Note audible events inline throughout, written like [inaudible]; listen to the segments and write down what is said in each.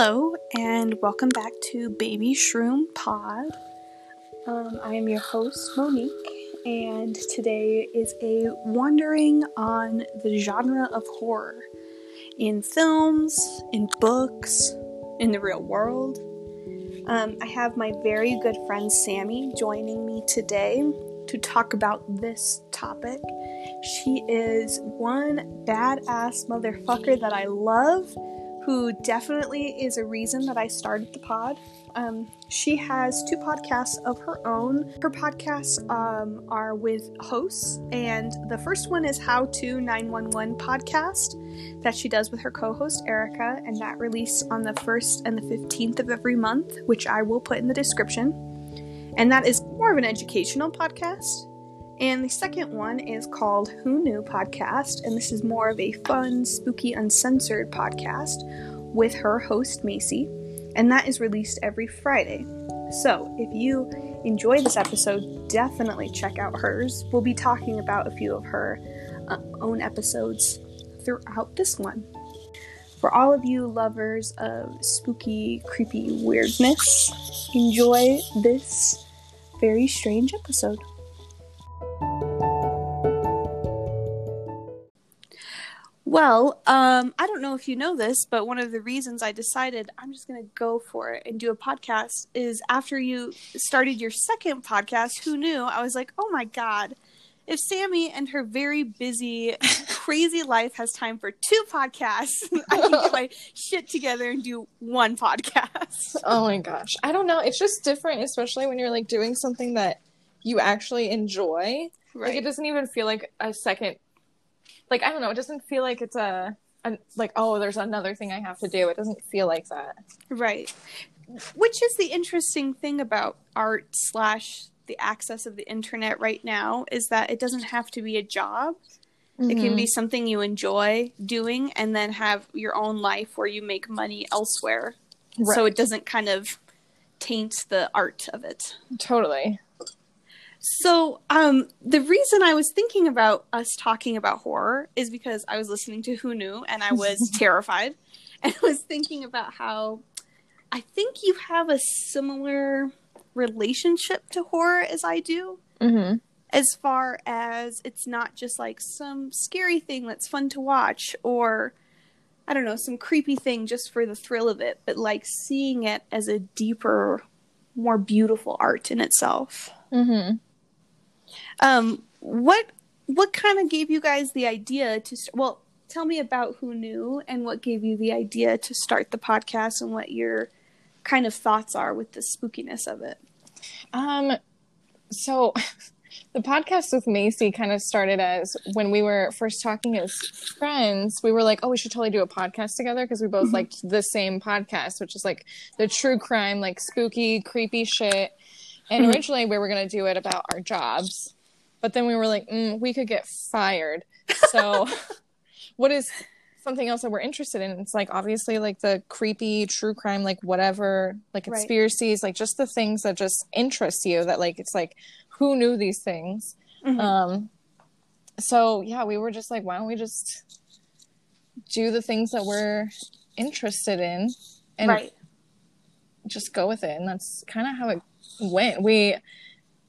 Hello, and welcome back to Baby Shroom Pod. Um, I am your host, Monique, and today is a wandering on the genre of horror in films, in books, in the real world. Um, I have my very good friend Sammy joining me today to talk about this topic. She is one badass motherfucker that I love who definitely is a reason that I started the pod. Um, she has two podcasts of her own. Her podcasts um, are with hosts, and the first one is How to 911 podcast that she does with her co host Erica, and that releases on the 1st and the 15th of every month, which I will put in the description. And that is more of an educational podcast. And the second one is called Who Knew Podcast, and this is more of a fun, spooky, uncensored podcast with her host Macy, and that is released every Friday. So if you enjoy this episode, definitely check out hers. We'll be talking about a few of her uh, own episodes throughout this one. For all of you lovers of spooky, creepy weirdness, enjoy this very strange episode. Well, um, I don't know if you know this, but one of the reasons I decided I'm just going to go for it and do a podcast is after you started your second podcast, Who Knew? I was like, oh my God, if Sammy and her very busy, crazy life has time for two podcasts, [laughs] I can get my shit together and do one podcast. [laughs] Oh my gosh. I don't know. It's just different, especially when you're like doing something that you actually enjoy. Right. Like it doesn't even feel like a second like I don't know, it doesn't feel like it's a, a like oh, there's another thing I have to do. It doesn't feel like that. Right. Which is the interesting thing about art slash the access of the internet right now is that it doesn't have to be a job. Mm-hmm. It can be mm-hmm. something you enjoy doing and then have your own life where you make money elsewhere. Right. So it doesn't kind of taint the art of it. Totally. So, um, the reason I was thinking about us talking about horror is because I was listening to Who Knew and I was [laughs] terrified. [laughs] And I was thinking about how I think you have a similar relationship to horror as I do. Mm-hmm. As far as it's not just like some scary thing that's fun to watch or I don't know, some creepy thing just for the thrill of it, but like seeing it as a deeper, more beautiful art in itself. Mm-hmm. Um, what what kind of gave you guys the idea to st- well tell me about who knew and what gave you the idea to start the podcast and what your kind of thoughts are with the spookiness of it um so [laughs] the podcast with Macy kind of started as when we were first talking as friends, we were like, oh, we should totally do a podcast together because we both mm-hmm. liked the same podcast, which is like the true crime, like spooky, creepy shit. And [laughs] originally we were going to do it about our jobs. But then we were like, mm, we could get fired. So, [laughs] what is something else that we're interested in? It's like obviously like the creepy true crime, like whatever, like conspiracies, right. like just the things that just interest you. That like it's like who knew these things. Mm-hmm. Um, so yeah, we were just like, why don't we just do the things that we're interested in and right. Just go with it? And that's kind of how it went. We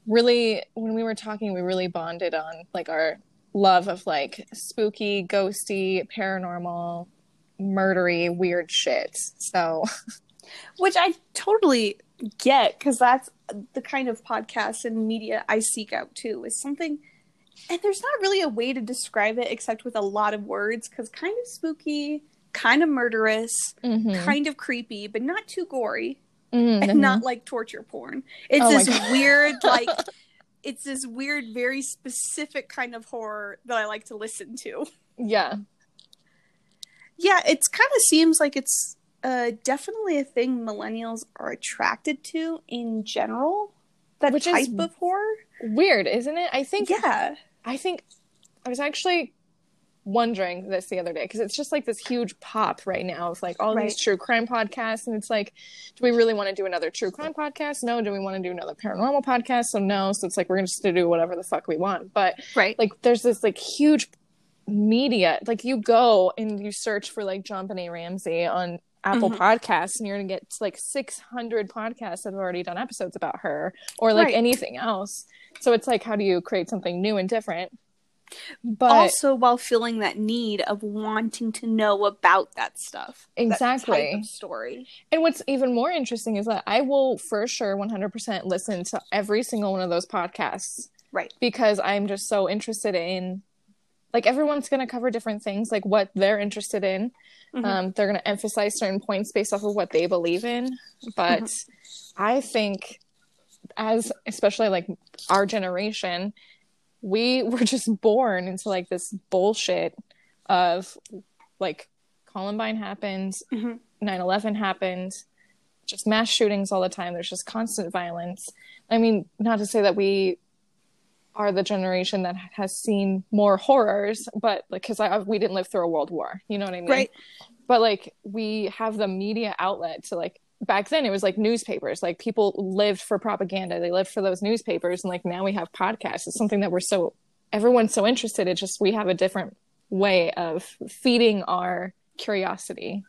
really when we were talking we really bonded on like our love of like spooky ghosty paranormal murdery weird shit so [laughs] which i totally get because that's the kind of podcast and media i seek out too is something and there's not really a way to describe it except with a lot of words because kind of spooky kind of murderous mm-hmm. kind of creepy but not too gory mm-hmm. and not like torture porn. It's oh this weird, [laughs] like, it's this weird, very specific kind of horror that I like to listen to. Yeah. Yeah, it kind of seems like it's uh, definitely a thing millennials are attracted to in general. That Which type of horror. Weird, isn't it? I think. Yeah. I think I was actually wondering this the other day because it's just like this huge pop right now of like all right. these true crime podcasts and it's like do we really want to do another true crime podcast no do we want to do another paranormal podcast so no so it's like we're just to do whatever the fuck we want but right like there's this like huge media like you go and you search for like JonBenét Ramsey on Apple Mhm. Podcasts and you're going to get like 600 podcasts that have already done episodes about her or like Right. anything else. So it's like, how do you create something new and different? But also while feeling that need of wanting to know about that stuff. that Exactly. of story. And what's even more interesting is that I will for sure 100% listen to every single one of those podcasts Right. because I'm just so interested in like everyone's going to cover different things like what they're interested in. Mhm. Um, they're going to emphasize certain points based off of what they believe in. But I think as especially like our generation, we [laughs] were just born into like this bullshit of like Columbine happened, Mhm. 9 11 happened, just mass shootings all the time. There's just constant violence. I mean, not to say that we are the generation that has seen more horrors, but like, because I we didn't live through a world war, you know what I mean? Right. But like, we have the media outlet to like. Back then, it was like newspapers. Like people lived for propaganda. They lived for those newspapers, and like now we have podcasts. It's something that we're so everyone's so interested. It's just we have a different way of feeding our curiosity.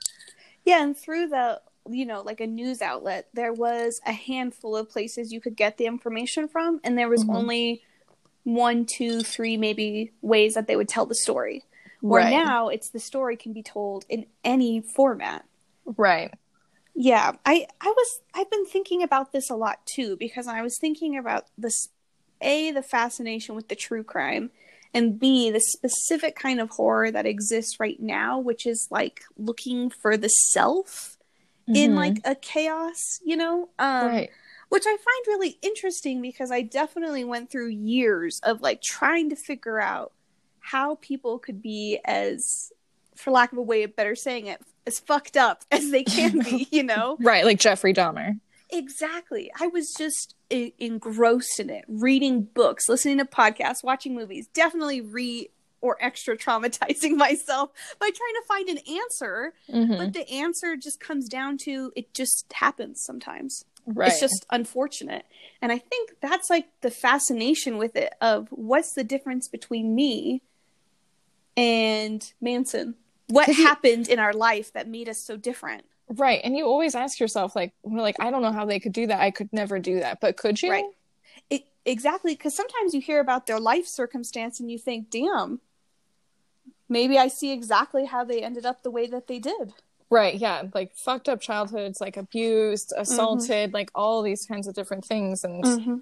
Yeah, and through the you know, like a news outlet, there was a handful of places you could get the information from, and there was Mhm. only one, two, three, maybe ways that they would tell the story. Where Right. now it's the story can be told in any format. Right. Yeah, I I was I've been thinking about this a lot too because I was thinking about this a the fascination with the true crime and b the specific kind of horror that exists right now which is like looking for the self in Mhm. like a chaos, you know? Um right. which I find really interesting because I definitely went through years of like trying to figure out how people could be as for lack of a way of better saying it as fucked up [laughs] as they can be, [laughs] you know? Right. Like Jeffrey Dahmer. Exactly. I was just engrossed in it, reading books, listening to podcasts, watching movies, definitely re or extra traumatizing [laughs] myself by trying to find an answer, Mhm. but the answer just comes down to it just happens sometimes. Right. It's just unfortunate. And I think that's like the fascination with it of what's the difference between me and Manson? What happened in our life that made us so different? right. And you always ask yourself, like, we're like, I don't know how they could do that. I could never do that. But could you? Right. It, exactly, because sometimes you hear about their life circumstance and you think, damn, maybe I see exactly how they ended up the way that they did. Right. Yeah. Like fucked up childhoods, like abused, assaulted, like all these kinds of different things. And Mm-hmm.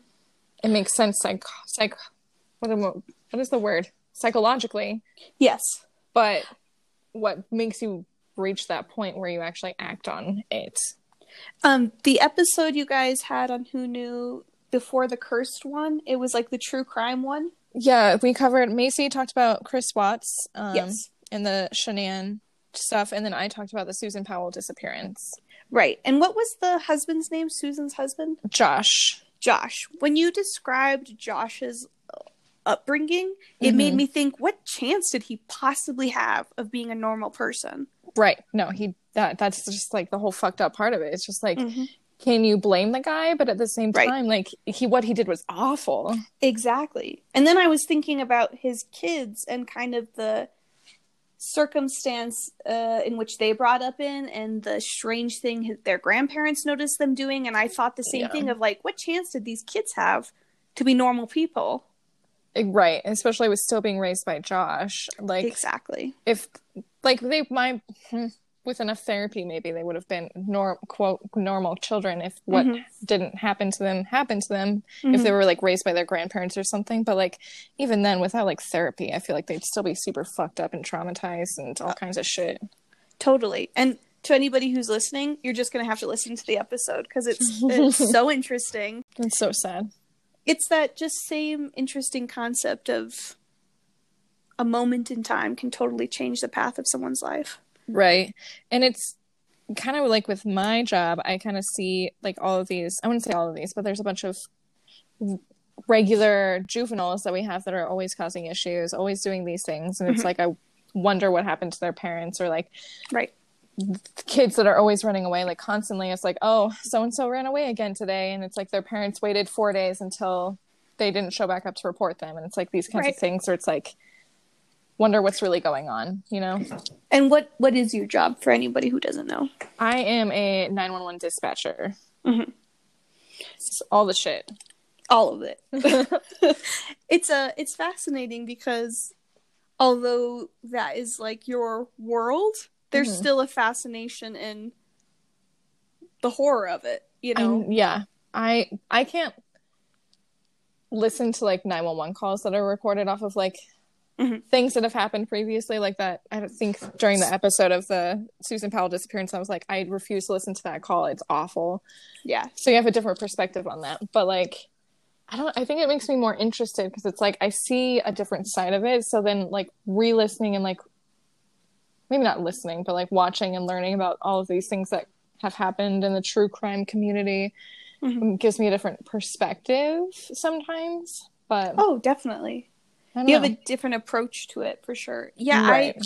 it makes sense. Psych, psych, what, am, what is the word? Psychologically. Yes. But what makes you reach that point where you actually act on it? Um, the episode you guys had on Who Knew before the cursed one, it was like the true crime one. Yeah. We covered, Macy talked about Chris Watts. Um, Yes. And the Shanann stuff. And then I talked about the Susan Powell disappearance. Right. And what was the husband's name? Susan's husband? Josh. Josh. When you described Josh's upbringing, it made Mhm. me think what chance did he possibly have of being a normal person? Right. No, he that that's just like the whole fucked up part of it. It's just like Mhm. can you blame the guy? But at the same Right. time, like he what he did was awful. Exactly. And then I was thinking about his kids and kind of the circumstance uh, in which they brought up in and the strange thing his, their grandparents noticed them doing. And I thought the same Yeah. thing of like, what chance did these kids have to be normal people? Right. Especially with still being raised by Josh. Like exactly. if like they my hmm, with enough therapy maybe they would have been norm quote normal children if what Mhm. didn't happen to them happened to them if Mhm. they were like raised by their grandparents or something but like even then without like therapy i feel like they'd still be super fucked up and traumatized and all kinds of shit Totally. And to anybody who's listening, you're just going to have to listen to the episode because it's, it's [laughs] so interesting. it's so sad It's that just same interesting concept of a moment in time can totally change the path of someone's life. Right. And it's kind of like with my job, I kind of see like all of these, I wouldn't say all of these, but there's a bunch of regular juveniles that we have that are always causing issues, always doing these things. And it's Mhm. like, I wonder what happened to their parents or like Right. Kids that are always running away, like constantly. It's like, oh, so and so ran away again today. And it's like their parents waited four days until they didn't show back up to report them. And it's like these kinds Right. of things where it's like, wonder what's really going on, you know? And what what is your job for anybody who doesn't know? I am a 911 dispatcher. Mhm. All the shit. All of it. [laughs] it's a it's fascinating because although that is like your world, there's Mhm. still a fascination in the horror of it, you know. I'm- yeah. I I can't listen to like 911 calls that are recorded off of like Mhm. things that have happened previously like that I don't think during the episode of the Susan Powell disappearance I was like I refuse to listen to that call it's awful yeah. so you have a different perspective on that but like I don't I think it makes me more interested because it's like I see a different side of it so then like re-listening and like maybe not listening but like watching and learning about all of these things that have happened in the true crime community Mhm. gives me a different perspective sometimes but Oh, definitely. You know. have a different approach to it for sure. Yeah, Right.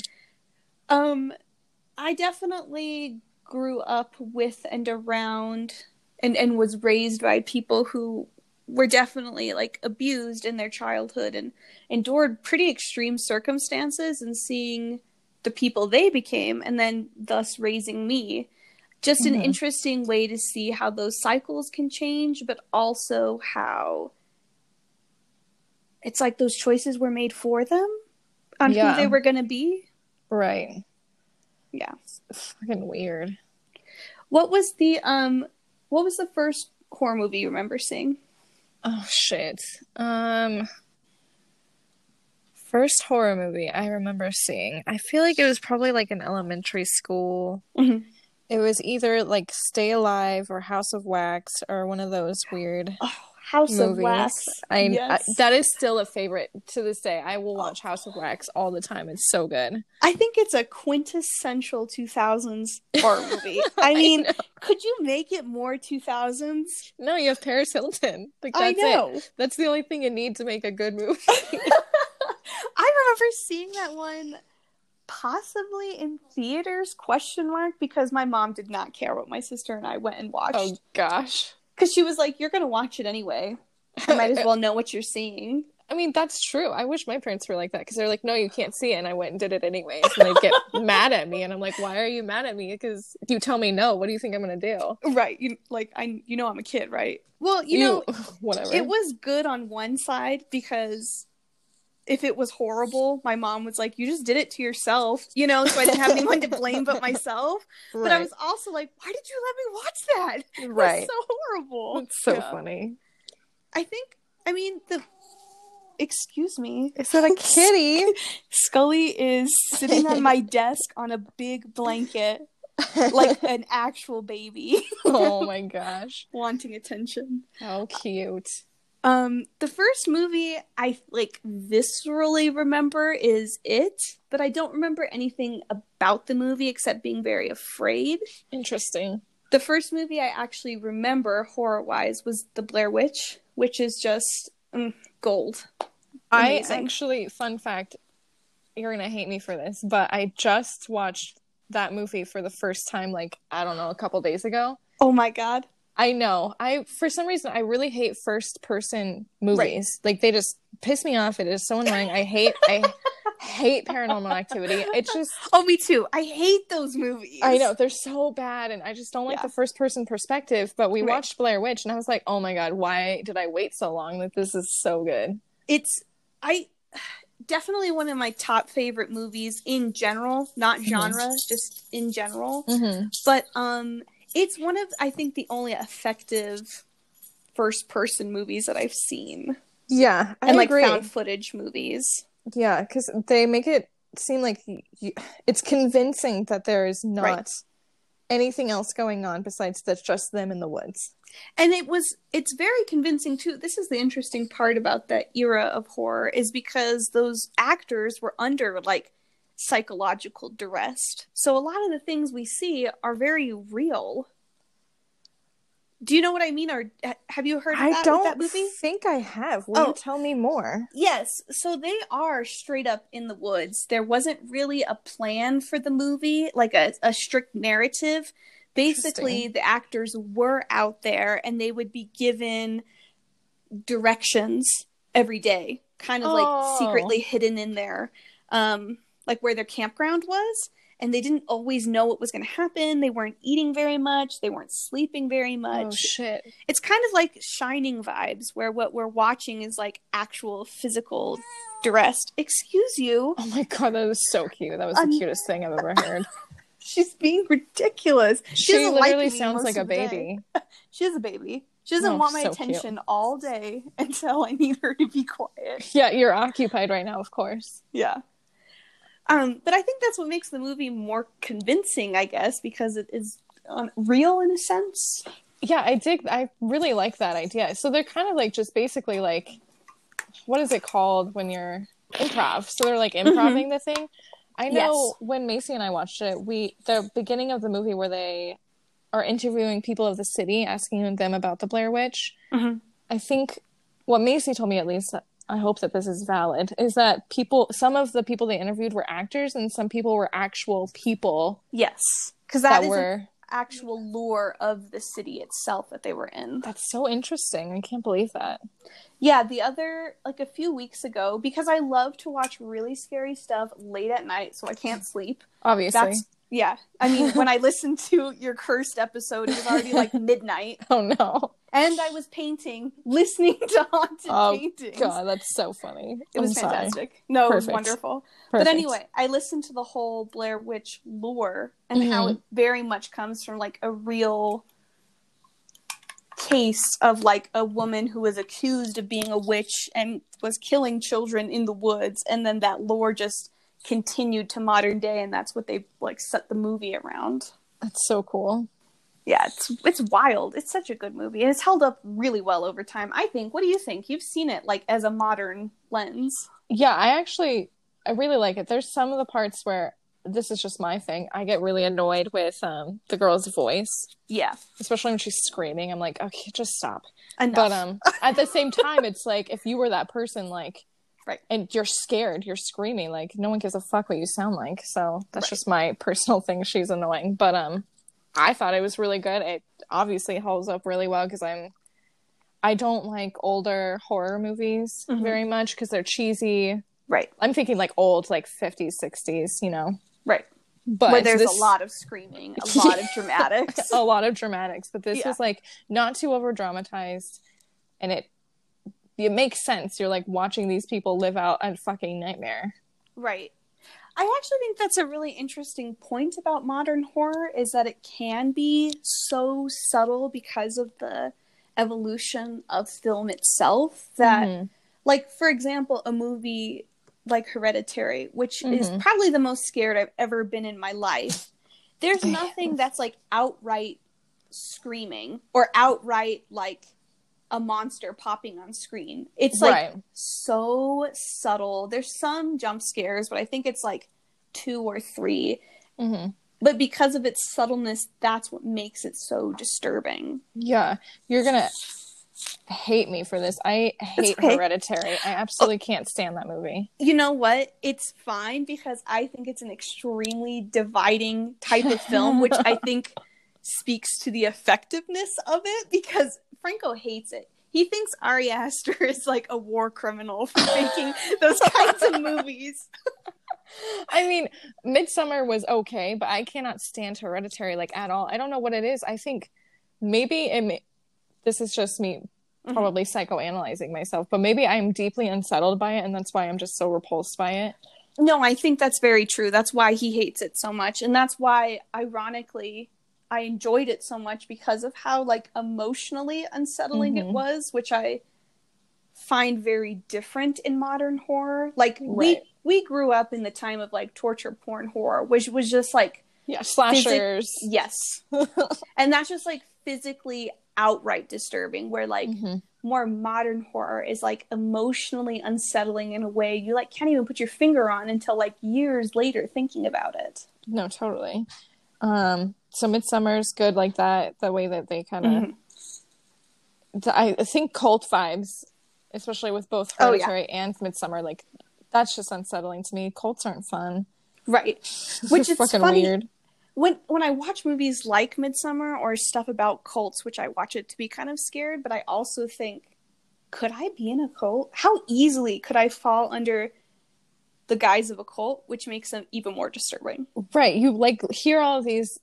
I um I definitely grew up with and around and and was raised by people who were definitely like abused in their childhood and endured pretty extreme circumstances and seeing the people they became and then thus raising me. Just an Mhm. interesting way to see how those cycles can change but also how it's like those choices were made for them on Yeah. who they were going to be. Right. Yeah. It's fucking weird. What was the um what was the first horror movie you remember seeing? Oh shit. Um first horror movie i remember seeing i feel like it was probably like an elementary school. Mhm. it was either like stay alive or house of wax or one of those weird oh house of wax. I, Yes. I that is still a favorite to this day. I will watch house of wax all the time. It's so good. I think it's a quintessential 2000s horror [laughs] movie. I mean know. could you make it more 2000s no you have paris hilton. Like i that's know. It that's the only thing you need to make a good movie. I [laughs] [laughs] remember seeing that one possibly in theaters question mark because my mom did not care what my sister and I went and watched. oh gosh because she was like you're going to watch it anyway I might as well [laughs] know what you're seeing I mean, that's true. I wish my parents were like that because they're like, no, you can't see it. And I went and did it anyways. And they get [laughs] mad at me. And I'm like, why are you mad at me? Because you tell me no. What do you think I'm going to do? right you like I you know I'm a kid right well you, know [laughs] whatever. it was good on one side because if it was horrible my mom was like you just did it to yourself you know so I didn't have anyone to blame but myself right. [laughs] but I was also like why did you let me watch that [laughs] It was so horrible It's so Yeah. funny. I think I mean the excuse me. Is that a [laughs] kitty? Scully is sitting on my desk on a big blanket like an actual baby oh my gosh. wanting attention. How cute. Um the first movie I like viscerally remember is It, but I don't remember anything about the movie except being very afraid. Interesting. The first movie I actually remember horror wise was The Blair Witch, which is just mm, gold. Amazing. I actually, fun fact, you're to hate me for this, but I just watched that movie for the first time, like, I don't know, a couple days ago. Oh my god. I know. I for some reason I really hate first person movies. Like they just piss me off. It is so annoying. I hate I hate paranormal activity. It's just [laughs] Oh, me too. I hate those movies. I know they're so bad and I just don't like Yeah. the first person perspective. But we Right. watched Blair Witch and I was like, "Oh my god, why did I wait so long? Like this is so good." It's I definitely one of my top favorite movies in general, not Mhm. genre, just in general. Mhm. But um it's one of I think the only effective first person movies that I've seen. Yeah, I and like agree. found footage movies. Yeah, cuz they make it seem like y y it's convincing that there is not Right. anything else going on besides that's just them in the woods. And it was it's very convincing too. This is the interesting part about that era of horror is because those actors were under like psychological duress. So a lot of the things we see are very real. Do you know what I mean or have you heard of I that, don't think I have. Will Oh. you tell me more? Yes, so they are straight up in the woods. There wasn't really a plan for the movie, like a, a strict narrative. Basically, the actors were out there and they would be given directions every day, kind of Oh. like secretly hidden in there, um, like where their campground was. And they didn't always know what was going to happen. They weren't eating very much. They weren't sleeping very much. Oh shit. it's kind of like shining vibes where what we're watching is like actual physical duress excuse you Oh my god, that was so cute. That was Um, the cutest thing I've ever heard. [laughs] she's being ridiculous she like literally sounds like a of the day. baby. [laughs] she is a baby she doesn't Oh, want my so cute. attention all day [laughs] until i need her to be quiet Yeah, you're occupied right now, of course. yeah um but i think that's what makes the movie more convincing i guess because it is um, real in a sense Yeah, I dig. I really like that idea. So they're kind of like just basically like, what is it called when you're improv? So they're like improving the thing. I know when Macy and I watched it, we the beginning of the movie where they are interviewing people of the city, asking them about the Blair Witch. Mhm. I think what Macy told me, at least, I hope that this is valid, is that people, some of the people they interviewed were actors, and some people were actual people yes because that were. actual lore of the city itself that they were in That's so interesting. I can't believe that. Yeah, the other like a few weeks ago because I love to watch really scary stuff late at night so I can't sleep. Obviously. That's yeah. I mean, when I listened to your cursed episode, it was already like midnight [laughs] Oh no. and I was painting, listening to haunted Oh, paintings. God, that's so funny. It was I'm sorry. fantastic. No, it was wonderful. Perfect. But anyway, I listened to the whole Blair Witch lore and how Mhm. it very much comes from like a real case of like a woman who was accused of being a witch and was killing children in the woods and then that lore just continued to modern day and that's what they like set the movie around. That's so cool. Yeah, it's it's wild. It's such a good movie and it's held up really well over time. I think. What do you think? You've seen it like as a modern lens. Yeah, I actually I really like it. There's some of the parts where this is just my thing. I get really annoyed with um the girl's voice, Yeah. especially when she's screaming. I'm like, okay, just stop. Enough. But um at the same time it's like if you were that person like Right. and you're scared, you're screaming, like no one gives a fuck what you sound like. So that's Right. just my [laughs] personal thing. She's annoying. But um I thought it was really good. It obviously holds up really well because I'm I don't like older horror movies Mhm. very much because they're cheesy. right. I'm thinking like old, like 50s, 60s, you know. Right. But where there's this- a lot of screaming, a lot of [laughs] dramatics. a lot of dramatics, but this Yeah. is like not too over dramatized, and it it makes sense. You're like watching these people live out a fucking nightmare. Right. I actually think that's a really interesting point about modern horror is that it can be so subtle because of the evolution of film itself that Mhm. like for example a movie like Hereditary which is Mhm. probably the most scared I've ever been in my life. There's [laughs] nothing that's like outright screaming or outright like a monster popping on screen. It's like right. so subtle. There's some jump scares, but I think it's like two or three. hmm But because of its subtleness, that's what makes it so disturbing. Yeah, you're gonna [sighs] hate me for this. I hate okay. Hereditary. I absolutely can't stand that movie. You know what? It's fine because I think it's an extremely dividing type of film, which I [laughs] think speaks to the effectiveness of it because Franco hates it. He thinks Ari Aster [laughs] is like a war criminal for making those [laughs] kinds of movies. I mean, Midsommar was okay, but I cannot stand Hereditary like at all. I don't know what it is. I think maybe it. May- this is just me Mhm. probably psychoanalyzing myself, but maybe I'm deeply unsettled by it, and that's why I'm just so repulsed by it. No, I think that's very true. That's why he hates it so much. And that's why, ironically, I enjoyed it so much because of how, like, emotionally unsettling it Mhm. was, which I find very different in modern horror. Like, Right. we we grew up in the time of, like, torture porn horror, which was just, like, Yeah, slashers. yes. [laughs] and that's just, like, physically outright disturbing, where, like, Mhm. more modern horror is like emotionally unsettling in a way you like can't even put your finger on until like years later thinking about it. No, totally. Um, so Midsommar's good like that. The way that they kind of, Mhm. I I think cult vibes, especially with both Oh, yeah. And Midsommar, like that's just unsettling to me. Cults aren't fun. Right. [laughs] Which is fucking funny. weird. When when I watch movies like Midsommar or stuff about cults, which I watch it to be kind of scared, but I also think could I be in a cult? How easily could I fall under the guise of a cult, which makes them even more disturbing? Right. You like hear all of these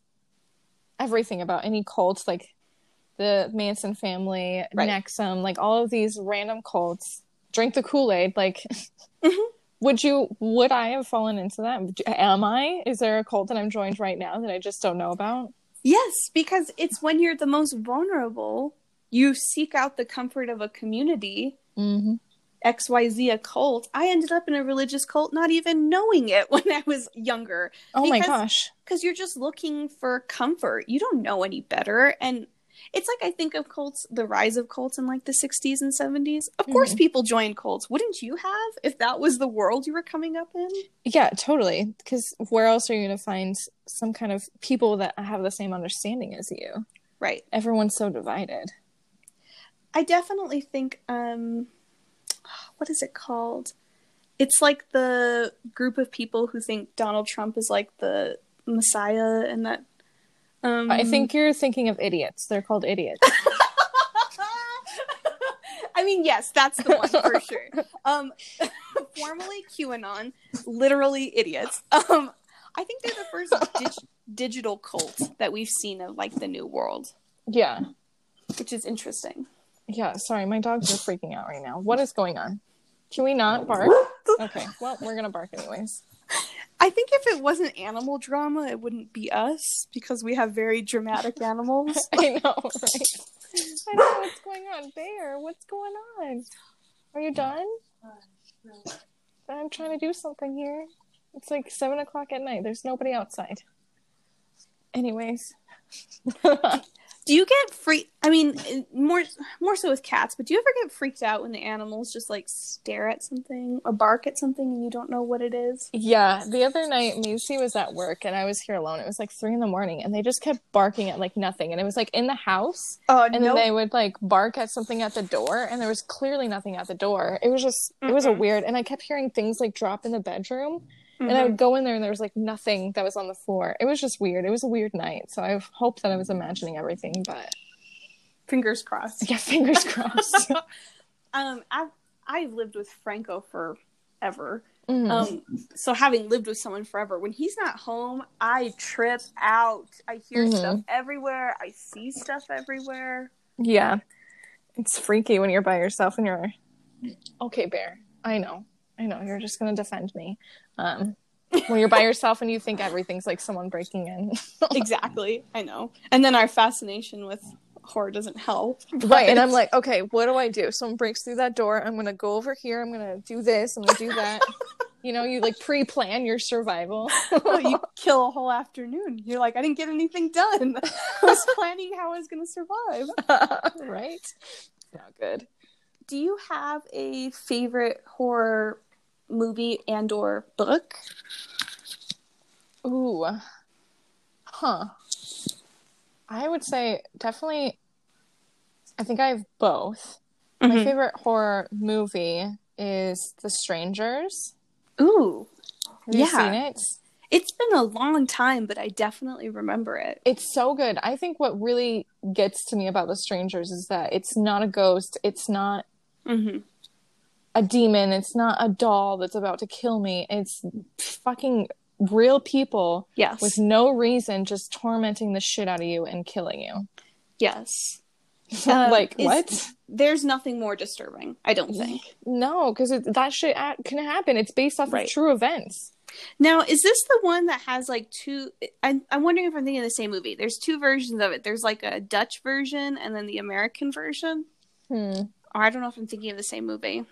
everything about any cults, like the Manson family, Right. NXIVM, like all of these random cults. Drink the Kool Aid. Like, [laughs] Mhm. would you? Would I have fallen into that? Am I? Is there a cult that I'm joined right now that I just don't know about? Yes, because it's when you're the most vulnerable, you seek out the comfort of a community. Mm-hmm. XYZ a cult. I ended up in a religious cult not even knowing it [laughs] when I was younger. Oh my Because- gosh. because you're just looking for comfort. You don't know any better. And it's like I think of cults, the rise of cults in like the 60s and 70s. Of course, Mhm. people joined cults. Wouldn't you have if that was the world you were coming up in? Yeah, totally. Because where else are you going to find some kind of people that have the same understanding as you? Right. Everyone's so divided. I definitely think, um, what is it called? It's like the group of people who think Donald Trump is like the Messiah and that. Um, I think you're thinking of idiots. They're called idiots. [laughs] I mean, yes, that's the one for [laughs] sure. Um, [laughs] formerly QAnon, literally idiots. Um, I think they're the first dig- digital cult that we've seen of like the new world, yeah. which is interesting. Yeah, sorry, my dogs are freaking out right now. What is going on? Can we not bark? Okay, well, we're gonna bark anyways. I think if it wasn't animal drama, it wouldn't be us because we have very dramatic animals. [laughs] I know, right? I don't know what's going on. Bear, what's going on? Are you done? I'm trying to do something here. It's like seven o'clock at night. There's nobody outside. Anyways. [laughs] Do you get free? I mean, more more so with cats, but do you ever get freaked out when the animals just like stare at something or bark at something and you don't know what it is? Yeah, the other night Macy was at work and I was here alone. It was like three in the morning and they just kept barking at like nothing. And it was like in the house Oh, and then they would like bark at something at the door and there was clearly nothing at the door. It was just it was a weird and I kept hearing things like drop in the bedroom and I would go in there and there was like nothing that was on the floor. It was just weird. It was a weird night. So I hope that I was imagining everything, but fingers crossed. yeah, fingers crossed. [laughs] Um, I've I've lived with Franco forever. Mhm. Um, so having lived with someone forever, when he's not home, I trip out. I hear Mhm. stuff everywhere. I see stuff everywhere. Yeah. It's freaky when you're by yourself and you're okay, Bear. I know. I know. You're just gonna defend me. Um when you're by yourself and you think everything's like someone breaking in. [laughs] exactly, I know. And then our fascination with horror doesn't help. right. And I'm like, okay, what do I do? Someone breaks through that door, I'm gonna go over here, I'm gonna do this, I'm gonna do that. [laughs] you know, you like pre plan your survival. you [laughs] kill a whole afternoon. You're like, I didn't get anything done. I was planning how I was going to survive. right? Not good. Do you have a favorite horror movie and or book? Ooh. Huh. I would say definitely I think I have both. My Mhm. favorite horror movie is The Strangers. Ooh, Have you Yeah. seen it? it's been a long time, but I definitely remember it. It's so good. I think what really gets to me about The Strangers is that it's not a ghost, it's not Mm-hmm. A demon, it's not a doll that's about to kill me. It's fucking real people Yes. with no reason just tormenting the shit out of you and killing you. yes. [laughs] Um, like what? There's nothing more disturbing, I don't think. No, because that shit can happen. It's based off Right. of true events. Now, is this the one that has like two? I'm, I'm wondering if I'm thinking of the same movie. There's two versions of it. There's like a Dutch version and then the American version. Hmm. Or I don't know if I'm thinking of the same movie.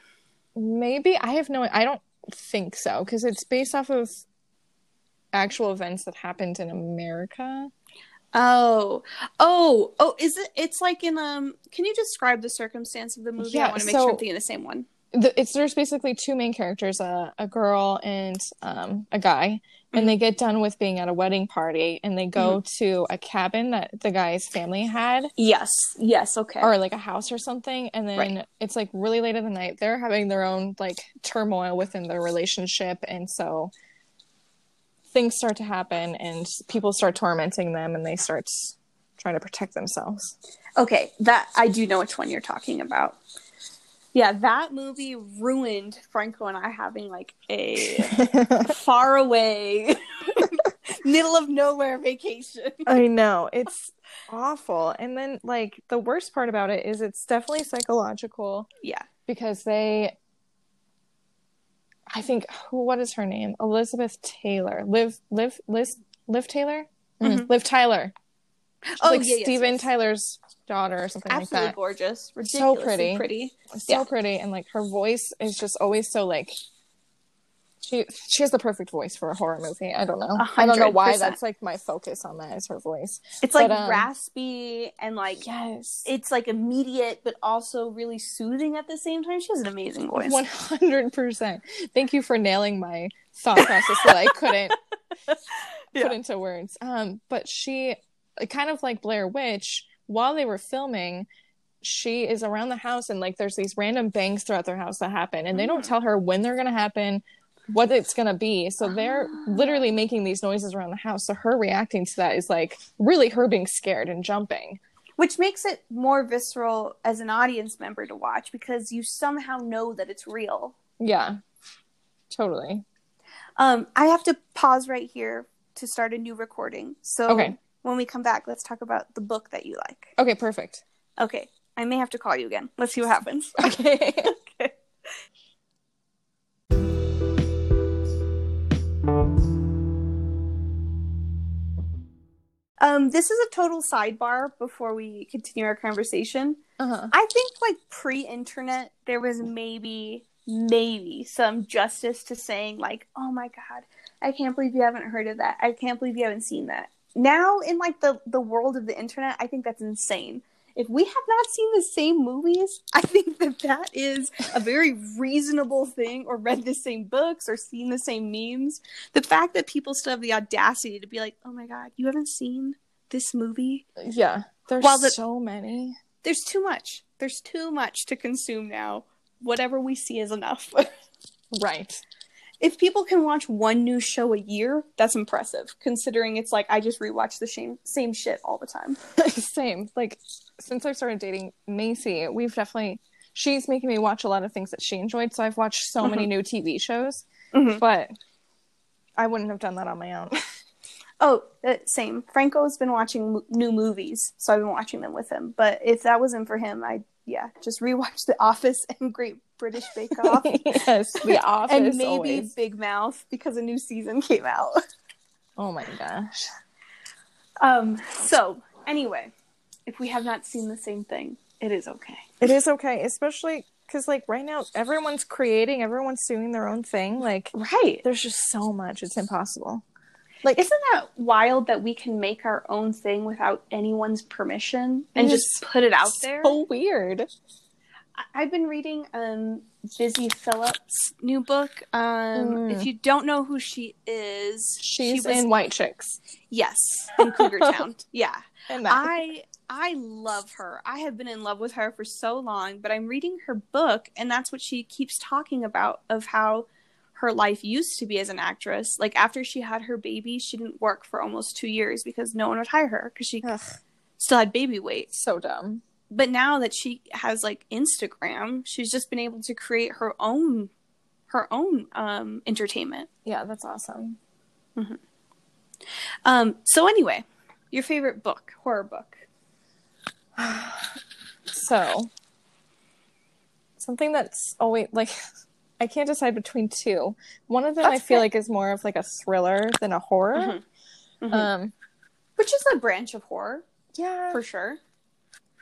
Maybe I have no. I don't think so because it's based off of actual events that happened in America. Oh, oh, oh! Is it? It's like in um. Can you describe the circumstance of the movie? Yeah, I want to make sure so- I'm thinking the same one. The, it's there's basically two main characters, a a girl and um, a guy. And mm-hmm. they get done with being at a wedding party, and they go mm-hmm. to a cabin that the guy's family had. Yes. Yes. Okay. or like a house or something and then Right. it's like really late in the night they're having their own like turmoil within their relationship and so things start to happen and people start tormenting them and they start trying to protect themselves Okay, that I do know which one you're talking about. Yeah, that movie ruined Franco and I having like a [laughs] far away, [laughs] middle of nowhere vacation. [laughs] I know. It's awful. And then like the worst part about it is it's definitely psychological Yeah. because they I think what is her name? Elizabeth Taylor. Liv Liv Liz Liv Taylor? Mm, Mhm. Liv Tyler. Oh, like yeah, yes, Steven yes. Tyler's daughter or something Absolutely like that. gorgeous. So pretty. pretty. so Yeah. pretty and like her voice is just always so like she she has the perfect voice for a horror movie. I don't know. A I don't know why that's like my focus on that is her voice. It's like um, raspy and like Yes. it's like immediate but also really soothing at the same time. She has an amazing voice. One hundred percent. Thank you for nailing my thought process that I couldn't [laughs] Yeah. put into words. Um, but she, kind of like Blair Witch, while they were filming, she is around the house and like there's these random bangs throughout their house that happen, and they don't Mm. tell her when they're gonna happen, what it's gonna be. So they're Ah. literally making these noises around the house. So her reacting to that is like really her being scared and jumping. Which makes it more visceral as an audience member to watch because you somehow know that it's real. Yeah, totally. Um, I have to pause right here to start a new recording. So Okay. When we come back, let's talk about the book that you like. Okay, perfect. Okay. I may have to call you again. Let's see what happens. [laughs] Okay. okay. Um, this is a total sidebar before we continue our conversation. uh-huh. I think like pre-internet there was maybe maybe some justice to saying like, "Oh my god, I can't believe you haven't heard of that. I can't believe you haven't seen that." Now in like the the world of the internet, I think that's insane. If we have not seen the same movies, [laughs] I think that that is a very reasonable thing or read the same books or seen the same memes. The fact that people still have the audacity to be like, "Oh my god, you haven't seen this movie?" Yeah. There's While the- so many. there's too much. There's too much to consume now. Whatever we see is enough. [laughs] Right. If people can watch one new show a year, that's impressive. Considering it's like I just rewatch the same same shit all the time. [laughs] Same. Like since I started dating Macy, we've definitely she's making me watch a lot of things that she enjoyed. So I've watched so many new TV shows, Mhm. but I wouldn't have done that on my own. [laughs] Oh, uh, same. Franco's been watching new movies, so I've been watching them with him. But if that wasn't for him, I yeah, just rewatch The Office [laughs] and Great British Bake [laughs] Off. yes, The [laughs] Office. and maybe always. Big Mouth because a new season came out. Oh my gosh. Um. So anyway, if we have not seen the same thing, it is okay. It is okay, especially because like right now everyone's creating, everyone's doing their own thing. Like Right. there's just so much, it's impossible. Like Isn't that wild that we can make our own thing without anyone's permission and just put it out there? so weird. I- I've been reading um Busy Phillips' new book. Um, Mm. If you don't know who she is, She's she was, in White Chicks. yes in Cougar [laughs] Town. Yeah, I I love her. I have been in love with her for so long, but I'm reading her book, and that's what she keeps talking about of how her life used to be as an actress. Like after she had her baby, she didn't work for almost two years because no one would hire her because she Ugh, still had baby weight. so dumb. But now that she has like Instagram, she's just been able to create her own her own um entertainment. Yeah, that's awesome. Um so anyway, your favorite book, horror book. [sighs] So, something that's always like [laughs] I can't decide between two. One of them That's I feel okay. like is more of like a thriller than a horror. Mhm. Mhm. Um, Which is a branch of horror yeah. for sure.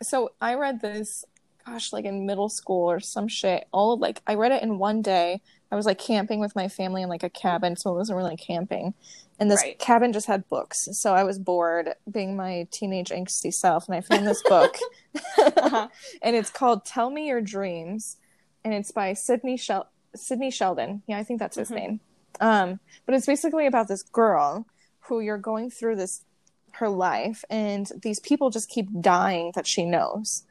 So I read this, gosh, like in middle school or some shit. All like I read it in one day. I was like camping with my family in like a cabin, so it wasn't really camping. And this Right. cabin just had books, so I was bored, being my teenage angsty self, and I found this book, [laughs] Uh-huh. [laughs] and it's called "Tell Me Your Dreams," and it's by Sidney Shel- Sidney Sheldon. Yeah, I think that's his Mhm. name. Um, but it's basically about this girl who you're going through this her life, and these people just keep dying that she knows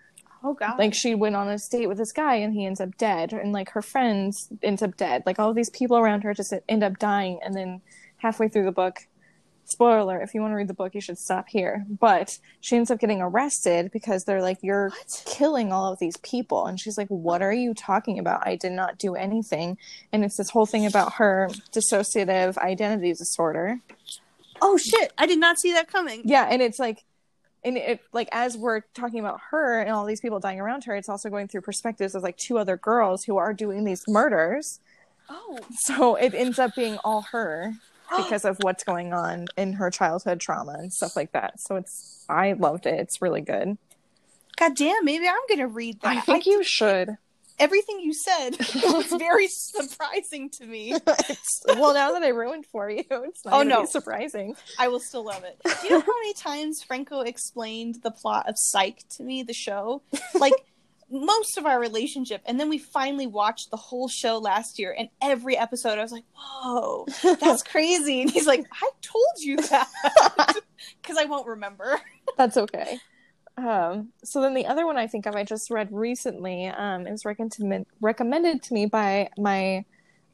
Oh god. like she went on a date with this guy and he ends up dead and like her friends ends up dead like all these people around her just end up dying and then halfway through the book spoiler alert, if you want to read the book, you should stop here. But she ends up getting arrested because they're like, You're What? killing all of these people. And she's like, What are you talking about? I did not do anything. And it's this whole thing about her dissociative identity disorder. Oh shit! I did not see that coming. Yeah, and it's like, and it like as we're talking about her and all these people dying around her, it's also going through perspectives of like two other girls who are doing these murders. Oh, So it ends up being all her [gasps] because of what's going on in her childhood trauma and stuff like that. So it's I loved it. It's really good. god damn! Maybe I'm gonna read that. I think you should. everything you said [laughs] was [laughs] very surprising to me. [laughs] Well, now that I ruined for you, it's not Oh, no. surprising. I will still love it. Do you know how many times Franco explained the plot of Psych to me, the show? Like most of our relationship, and then we finally watched the whole show last year, and every episode I was like, "Whoa, that's [laughs] crazy!" And he's like, "I told you that," [laughs] because I won't remember. That's okay. Um, so then the other one I think of, I just read recently, um, is recommended recommended to me by my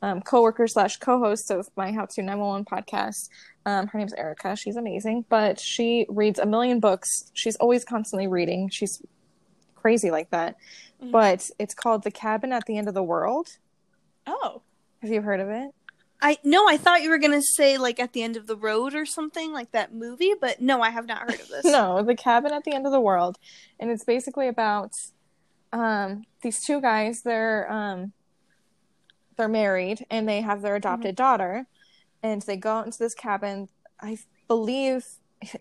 um, coworker slash co-host of my How to 911 podcast. Um, her name's Erica. She's amazing, but she reads a million books. She's always constantly reading. She's crazy like that. Mhm. But it's called The Cabin at the End of the World. Oh, Have you heard of it? I no, I thought you were gonna say like at the end of the road or something like that movie, but no, I have not heard of this. [laughs] No, The Cabin at the End of the World. And it's basically about um, these two guys. They're um, they're married and they have their adopted daughter, and they go out into this cabin. I believe,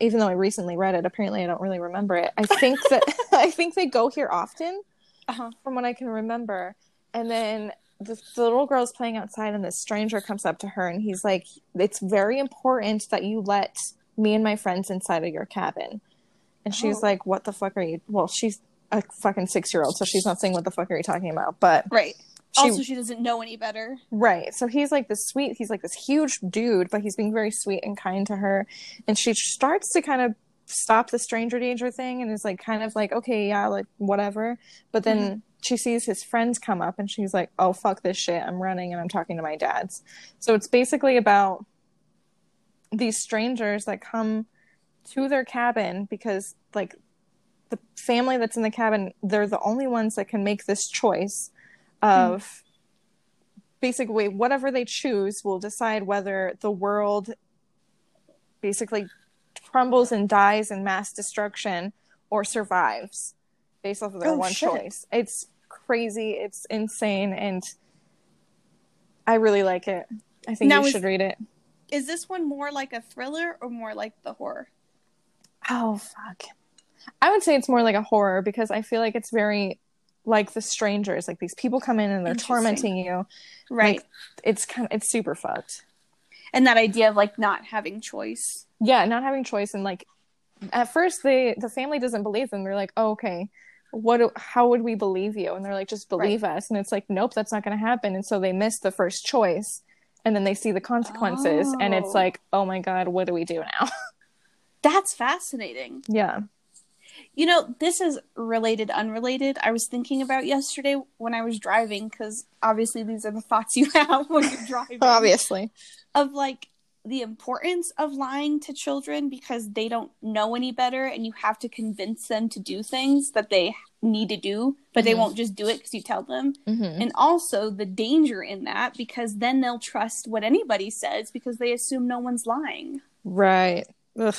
even though I recently read it, apparently I don't really remember it. I think that [laughs] [laughs] I think they go here often, Uh-huh. from what I can remember. And then the, the little girl's playing outside, and this stranger comes up to her, and he's like, "It's very important that you let me and my friends inside of your cabin." And she's Oh. like, "What the fuck are you?" Well, she's a fucking six year old, so she's not saying what the fuck are you talking about, but Right. She also, she doesn't know any better. Right. So he's like this sweet, he's like this huge dude, but he's being very sweet and kind to her. And she starts to kind of stop the stranger danger thing and is like, kind of like, okay, yeah, like whatever. But then mm-hmm. she sees his friends come up and she's like, oh, fuck this shit. I'm running and I'm talking to my dads. So it's basically about these strangers that come to their cabin because, like, the family that's in the cabin, they're the only ones that can make this choice Hmm. of basically whatever they choose will decide whether the world basically crumbles and dies in mass destruction or survives based off of their Oh, one shit. choice. It's crazy, it's insane, and I really like it. I think Now you is- should read it. Is this one more like a thriller or more like the horror? Oh fuck. I would say it's more like a horror because I feel like it's very like the strangers. Like these people come in and they're tormenting you. Right. Like, it's kind of it's super fucked. and that idea of like not having choice. yeah not having choice and like at first they the family doesn't believe them they're like oh, okay what do, how would we believe you and they're like just believe us and it's like nope that's not going to happen and so they miss the first choice and then they see the consequences and it's Oh. like oh my god what do we do now [laughs] That's fascinating. yeah You know, this is related, unrelated. I was thinking about yesterday when I was driving because obviously these are the thoughts you [laughs] have when you're driving. obviously Of like the importance of lying to children because they don't know any better and you have to convince them to do things that they need to do, but they Mhm. won't just do it because you tell them. mm-hmm. And also the danger in that because then they'll trust what anybody says because they assume no one's lying. right Ugh.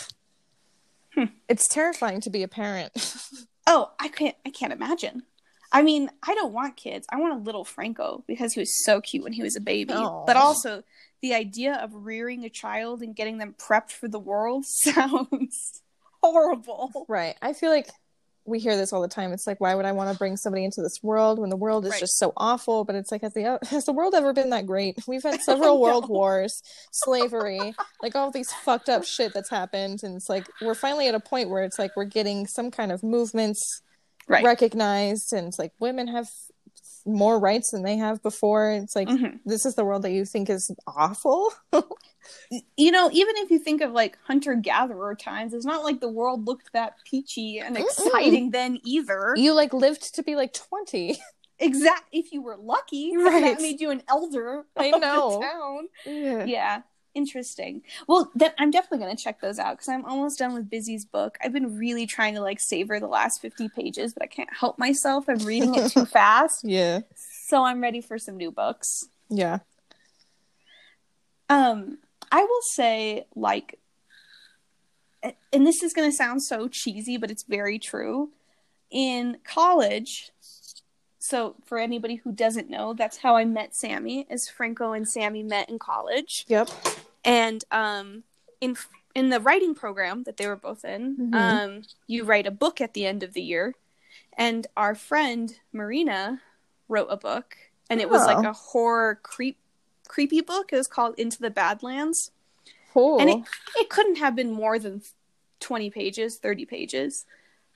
Hmm. it's terrifying to be a parent [laughs] Oh, I can't I can't imagine. I mean, I don't want kids. I want a little Franco because he was so cute when he was a baby. Aw. But also the idea of rearing a child and getting them prepped for the world [laughs] sounds horrible. Right. I feel like we hear this all the time. It's like, why would I want to bring somebody into this world when the world is Right. just so awful? But it's like, has the [laughs] has the world ever been that great? We've had [laughs] several world wars, slavery, like all these fucked up shit that's happened, and it's like we're finally at a point where it's like we're getting some kind of movements Right. recognized, and it's like women have more rights than they have before. It's like Mhm. this is the world that you think is awful. You know, even if you think of like hunter gatherer times, it's not like the world looked that peachy and Mm-mm. exciting then either. you like lived to be like twenty. exact if you were lucky, Right. that made you an elder I know. town. Yeah. Yeah. Interesting. Well, then I'm definitely going to check those out because I'm almost done with Busy's book. I've been really trying to like savor the last 50 pages, but I can't help myself. I'm reading it too [laughs] fast. Yeah. So I'm ready for some new books. Yeah. Um, I will say, like, and this is going to sound so cheesy, but it's very true. In college, so for anybody who doesn't know, that's how I met Sammy. Is Franco and Sammy met in college. Yep. And um, in in the writing program that they were both in, Mhm. um, you write a book at the end of the year. And our friend Marina wrote a book, and it was like Oh. a horror creep creepy book. It was called Into the Badlands Cool. and it, it couldn't have been more than 20 pages 30 pages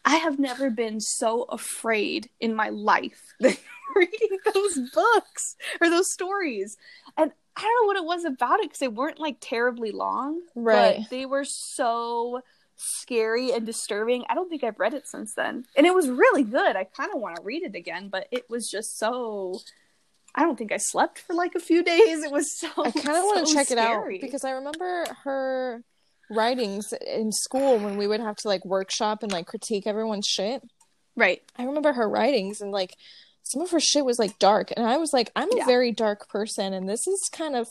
i have never been so afraid in my life [laughs] than reading those books or those stories and i don't know what it was about it because they weren't like terribly long Right. but they were so scary and disturbing. I don't think i've read it since then. And it was really good. I kind of want to read it again but it was just so i don't think i slept for like a few days. It was so I kind of want to so check it out because I remember her writings in school when we would have to like workshop and like critique everyone's shit. right. I remember her writings and like some of her shit was like dark and I was like I'm a Yeah. very dark person and this is kind of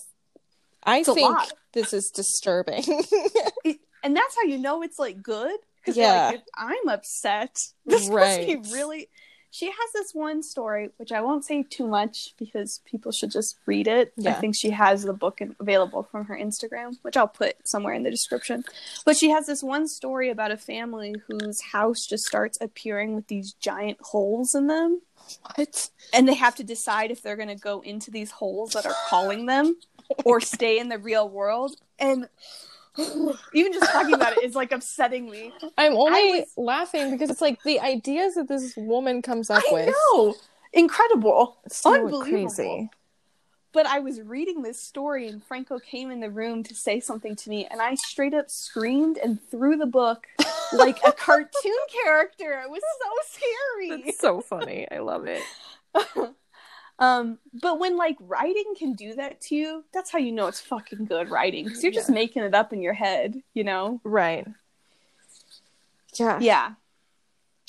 I It's think this is disturbing. [laughs] and that's how you know it's like good because Yeah. like, i'm upset [laughs] this must be really she has this one story which i won't say too much because people should just read it. I think she has the book available from her instagram which i'll put somewhere in the description. But she has this one story about a family whose house just starts appearing with these giant holes in them. What? and they have to decide if they're going to go into these holes that are calling them or [laughs] stay in the real world. And even just talking about it is like upsetting me I'm only was- laughing because it's like the ideas that this woman comes up I with. know. Incredible. So Unbelievable. crazy. But I was reading this story and Franco came in the room to say something to me and I straight up screamed and threw the book like a cartoon [laughs] character. It was so scary. so funny. I love it. [laughs] um but when like writing can do that to you, that's how you know it's fucking good writing cuz you're just making it up in your head, you know. Right. Yeah. Yeah.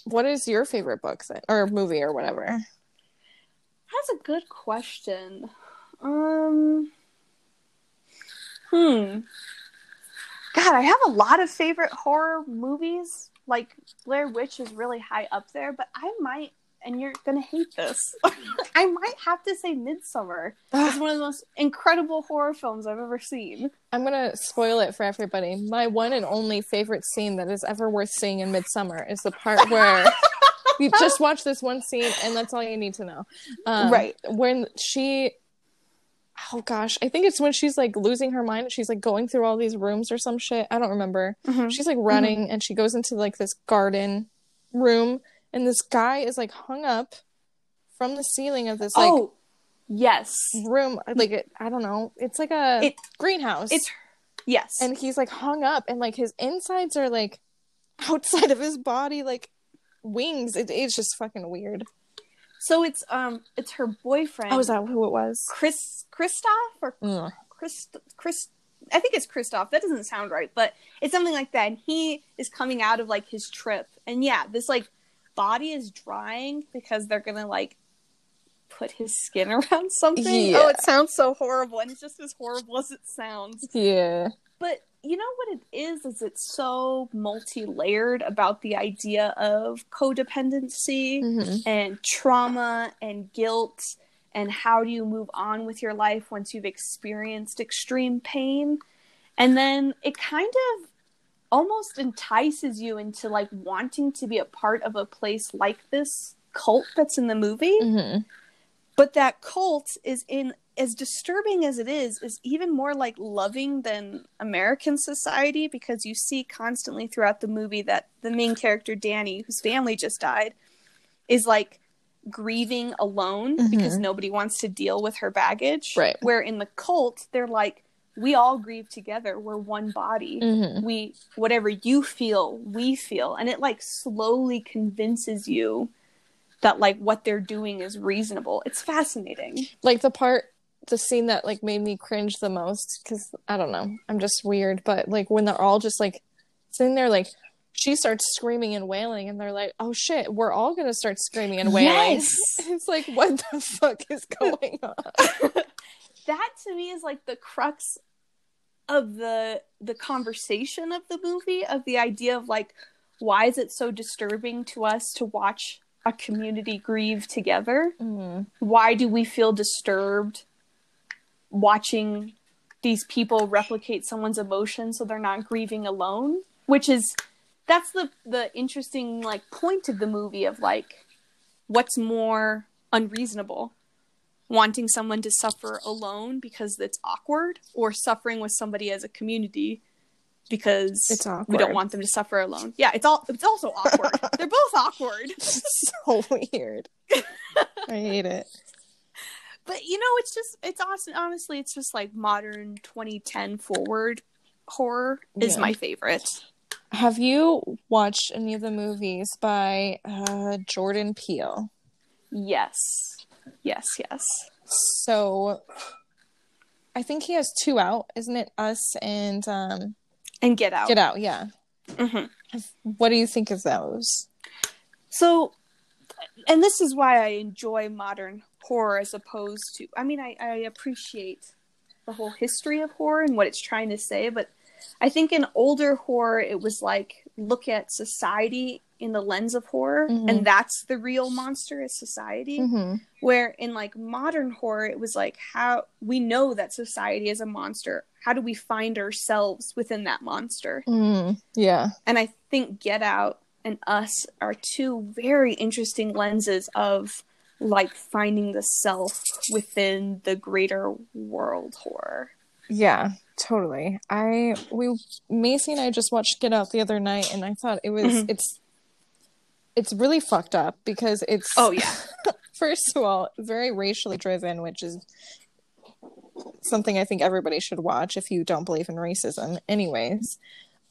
What is your favorite book then? or movie or whatever? That's a good question. Um, hmm. God, I have a lot of favorite horror movies. Like Blair Witch is really high up there, but I might, and you're gonna hate this. [laughs] I might have to say Midsommar. It's one of the most incredible horror films I've ever seen. I'm gonna spoil it for everybody. My one and only favorite scene that is ever worth seeing in Midsommar is the part where [laughs] you just watch this one scene and that's all you need to know. Um, Right. When she, oh gosh, I think it's when she's like losing her mind. She's like going through all these rooms or some shit. I don't remember. She's like running and she goes into like this garden room and this guy is like hung up from the ceiling of this like oh, yes, room. Like it, I don't know. It's like a It- greenhouse it's yes, and he's like hung up and like his insides are like [laughs] outside of his body like wings it, it's just fucking weird so it's um, it's her boyfriend. oh is that who it was Chris Christoph or Ugh. Chris Chris I think it's Christoph. That doesn't sound right, but it's something like that. And he is coming out of like his trip. And yeah, this like body is drying because they're gonna like put his skin [laughs] around something. Yeah. Oh, it sounds so horrible, and it's just as horrible as it sounds. yeah But you know what it is? Is it's so multi-layered about the idea of codependency Mhm. and trauma and guilt and how do you move on with your life once you've experienced extreme pain and then it kind of almost entices you into like wanting to be a part of a place like this cult that's in the movie Mhm. but that cult is in as disturbing as it is is even more like loving than american society because you see constantly throughout the movie that the main character Dani whose family just died is like grieving alone Mhm. because nobody wants to deal with her baggage Right. where in the cult they're like we all grieve together we're one body Mhm. we whatever you feel we feel and it like slowly convinces you that like what they're doing is reasonable it's fascinating like the part the scene that like made me cringe the most because I don't know, I'm just weird. But like when they're all just like sitting there, like she starts screaming and wailing, and they're like, "Oh shit, we're all gonna start screaming and wailing." Yes. [laughs] It's like, what the fuck is going on? [laughs] that to me is like the crux of the the conversation of the movie of the idea of like why is it so disturbing to us to watch a community grieve together? Mm. why do we feel disturbed watching these people replicate someone's emotions so they're not grieving alone? Which is that's the the interesting like point of the movie of like what's more unreasonable wanting someone to suffer alone because it's awkward or suffering with somebody as a community because It's we don't want them to suffer alone yeah it's all it's also awkward [laughs] they're both awkward [laughs] so weird. [laughs] I hate it. but you know it's just it's awesome honestly it's just like modern 2010 forward horror is Yeah. my favorite Have you watched any of the movies by uh, Jordan Peele? yes yes yes So I think he has two out, isn't it? Us and um, and get out Get Out. Yeah. Mhm. What do you think of those? so and this is why i enjoy modern horror as opposed to i mean I, I appreciate the whole history of horror and what it's trying to say but i think in older horror it was like look at society in the lens of horror Mhm. and that's the real monster is society Mm-hmm. where in like modern horror it was like how we know that society is a monster how do we find ourselves within that monster Mm, yeah. and i think get out and us are two very interesting lenses of like finding the self within the greater world horror Yeah, totally. I we Macy and I just watched Get Out the other night and I thought it was Mhm. it's it's really fucked up because it's oh yeah [laughs] first of all very racially driven, which is something I think everybody should watch if you don't believe in racism. Anyways,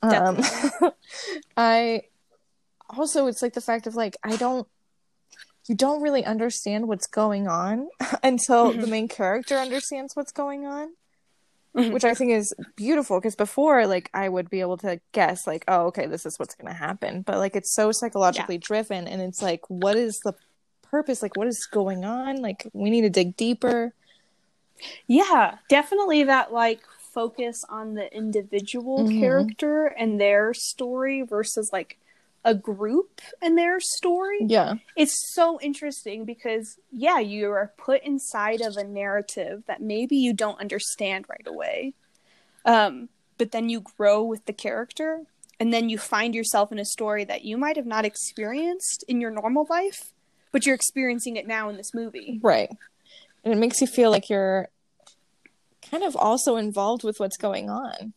um, [laughs] I also it's like the fact of like I don't you don't really understand what's going on [laughs] until the Mhm. main character understands what's going on Which I think is beautiful because before, like, I would be able to guess, like, oh, okay, this is what's going to happen. But, like, it's so psychologically driven, and it's like, what is the purpose? Like, what is going on? Like, we need to dig deeper. yeah definitely that like focus on the individual Mhm. character and their story versus like a group and their story Yeah. it's so interesting because yeah you are put inside of a narrative that maybe you don't understand right away um, but then you grow with the character and then you find yourself in a story that you might have not experienced in your normal life but you're experiencing it now in this movie Right. And it makes you feel like you're kind of also involved with what's going on.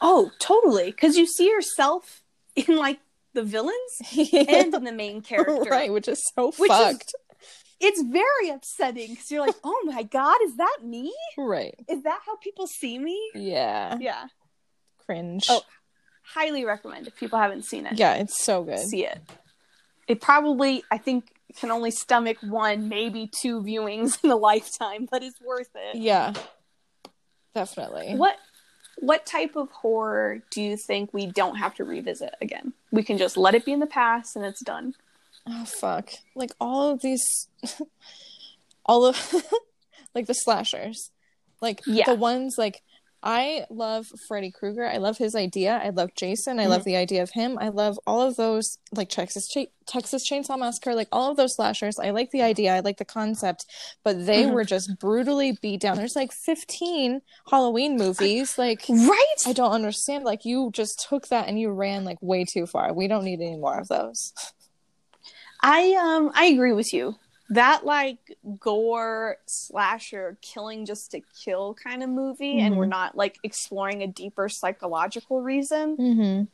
oh totally because you see yourself in like the villains [laughs] and in the main [laughs] character right, which is so Which is- fucked. it's very upsetting because you're like oh my god is that me Right. is that how people see me Yeah. yeah Cringe. Oh, highly recommend if people haven't seen it. yeah, it's so good. see it. It probably, I think, can only stomach one, maybe two viewings in a lifetime, but it's worth it. Yeah. Definitely. What what type of horror do you think we don't have to revisit again? We can just let it be in the past and it's done. Oh fuck. Like all of these [laughs] all of [laughs] like the slashers. Like Yeah. the ones like I love Freddy Krueger. I love his idea. I love Jason. I Mm-hmm. love the idea of him. I love all of those like Texas Cha- Texas Chainsaw Massacre, like all of those slashers. I like the idea. I like the concept, but they Mhm. were just brutally beat down. There's like 15 Halloween movies. Like Right? I don't understand. Like you just took that and you ran like way too far. We don't need any more of those. I um I agree with you. That like gore slasher killing just to kill kind of movie and Mhm. we're not like exploring a deeper psychological reason. Mm-hmm.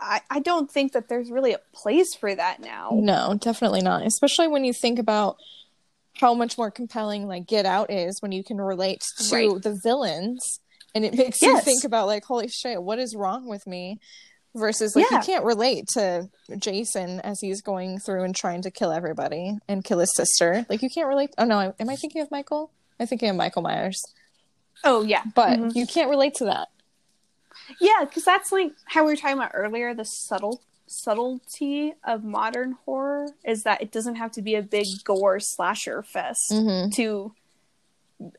I, I don't think that there's really a place for that now. No, definitely not. Especially when you think about how much more compelling like Get Out is when you can relate to Right. the villains and it makes you think about like holy shit, what is wrong with me? Versus like Yeah. you can't relate to Jason as he's going through and trying to kill everybody and kill his sister. Like you can't relate Oh no, am I thinking of Michael? I think of Michael Myers, Oh yeah, but Mhm. you can't relate to that. yeah, because that's like how we were talking about earlier. The subtle subtlety of modern horror is that it doesn't have to be a big gore slasher fest Mm-hmm. to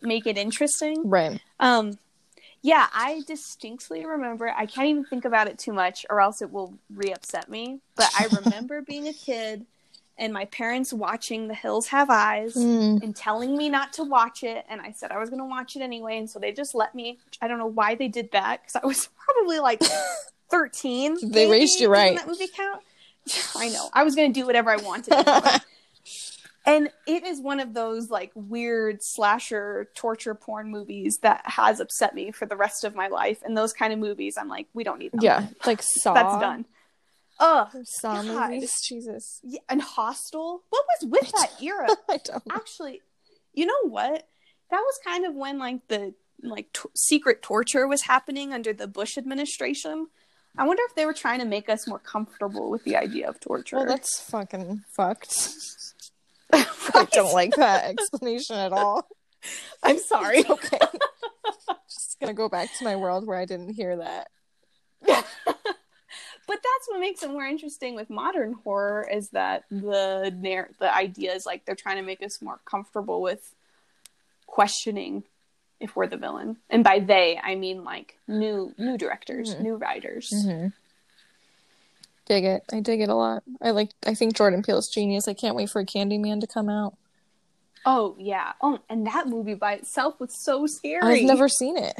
make it interesting. Right. Um, yeah, I distinctly remember. I can't even think about it too much, or else it will re-upset me. But I [laughs] remember being a kid and my parents watching The Hills Have Eyes Mm. and telling me not to watch it, and I said I was going to watch it anyway, and so they just let me. I don't know why they did that because I was [laughs] probably like [laughs] thirteen. They maybe. raised you right. That movie count? I know. I was going to do whatever I wanted. And it is one of those like weird slasher torture porn movies that has upset me for the rest of my life. And those kind of movies, I'm like, we don't need them. Yeah, like [laughs] Saw. that's done. Ugh. Saw God. movies. Jesus. Yeah, and Hostel. What was with that [laughs] era? I don't. Actually, you know what? That was kind of when like the like t- secret torture was happening under the Bush administration. I wonder if they were trying to make us more comfortable with the idea of torture. Well, that's fucking fucked. [laughs] [laughs] I don't like that explanation at all. [laughs] I'm sorry. Okay. [laughs] Just gonna go back to my world where I didn't hear that. but that's what makes it more interesting with modern horror is that the narr- the idea is like they're trying to make us more comfortable with questioning if we're the villain and by they i mean like new new directors Mhm. new writers Mm-hmm. Dig it. I dig it a lot. I like. I think Jordan Peele's genius. I can't wait for a Candyman to come out. oh yeah oh and that movie by itself was so scary I've never seen it.